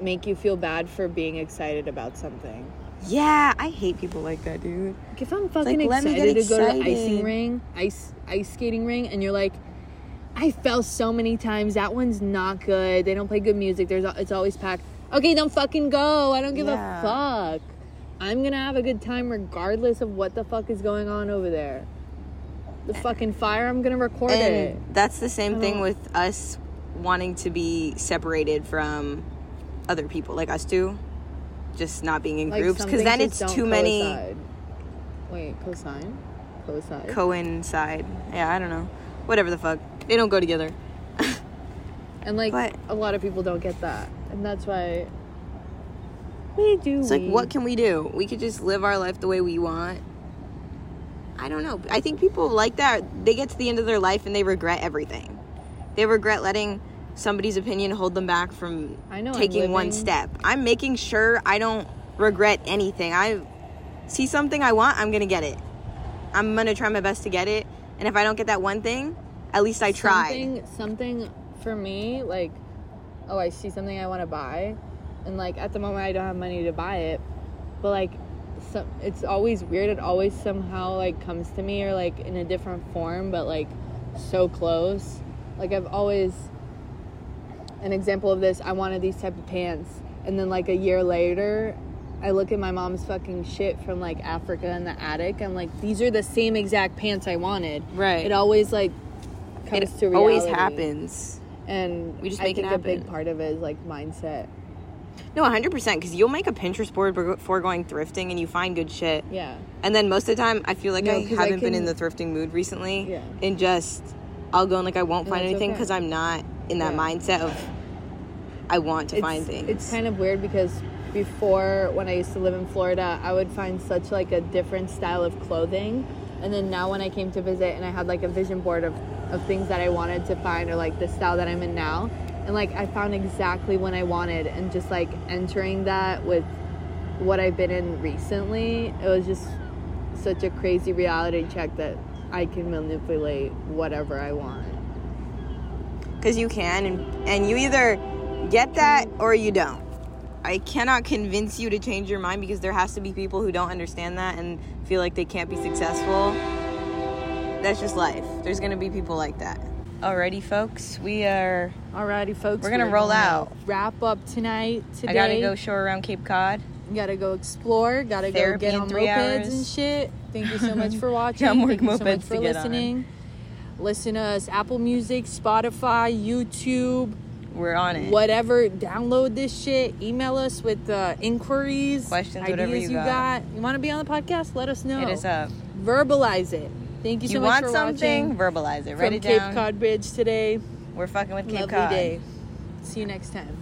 make you feel bad for being excited about something. Yeah, I hate people like that, dude. Like if I'm fucking let me excited to go to the icing ring, ice ice skating ring, and you're like, I fell so many times. That one's not good. They don't play good music. There's it's always packed. Okay, don't fucking go. I don't give Yeah. a fuck. I'm gonna have a good time regardless of what the fuck is going on over there. The fucking fire, I'm gonna record it. That's the same thing uh-huh. with us wanting to be separated from other people, like us two, just not being in Like, groups, because then it's too many coincide. Wait, cosign? Coincide? coincide. Yeah, I don't know. Whatever the fuck, they don't go together. and like but- a lot of people don't get that, and that's why we do. It's like, what can we do? We could just live our life the way we want. I don't know. I think people like that. They get to the end of their life and they regret everything. They regret letting somebody's opinion hold them back from I know taking one step. I'm making sure I don't regret anything. I see something I want, I'm to get it. I'm to try my best to get it. And if I don't get that one thing, at least I tried. Something, something for me, like, oh, I see something I want to buy, and like at the moment I don't have money to buy it, but like, so, it's always weird. It always somehow like comes to me or like in a different form, but like so close. Like I've always, an example of this. I wanted these type of pants, and then like a year later. I look at my mom's fucking shit from like Africa in the attic. I'm like, these are the same exact pants I wanted. Right. It always like comes it to reality. always happens. And We just I make it think a big part of it is like mindset. No, 100% because you'll make a Pinterest board before going thrifting and you find good shit. Yeah. And then most of the time, I feel like No, I haven't been in the thrifting mood recently. Yeah. And just, I'll go and like I won't And find anything okay. because I'm not in that Yeah. mindset of I want to It's, find things. it's kind of weird because before when I used to live in Florida, I would find such like a different style of clothing. And then now when I came to visit and I had like a vision board of, of things that I wanted to find or like the style that I'm in now. And like I found exactly what I wanted and just like entering that with what I've been in recently, it was just such a crazy reality check that I can manipulate whatever I want. Because you can, and, and you either get that or you don't. I cannot convince you to change your mind because there has to be people who don't understand that and feel like they can't be successful. That's just life. There's going to be people like that. Alrighty, folks, we are. Alrighty, folks. We're gonna roll gonna out. Wrap up tonight. Today. I gotta go show around Cape Cod. Gotta go explore. Gotta go get on mopeds hours. and shit. Thank you so much for watching. Got more Thank you so much for get on. Listen to us Apple Music, Spotify, YouTube, We're on it. whatever. Download this shit. Email us with uh, inquiries, Questions, ideas whatever you got. You want to be on the podcast? Let us know. It is up. Verbalize it. Thank you so you much for watching. You want for something, watching. verbalize it. From Write it Cape. Cod Bridge today. We're fucking with Cape Lovely Cod. day. See you next time.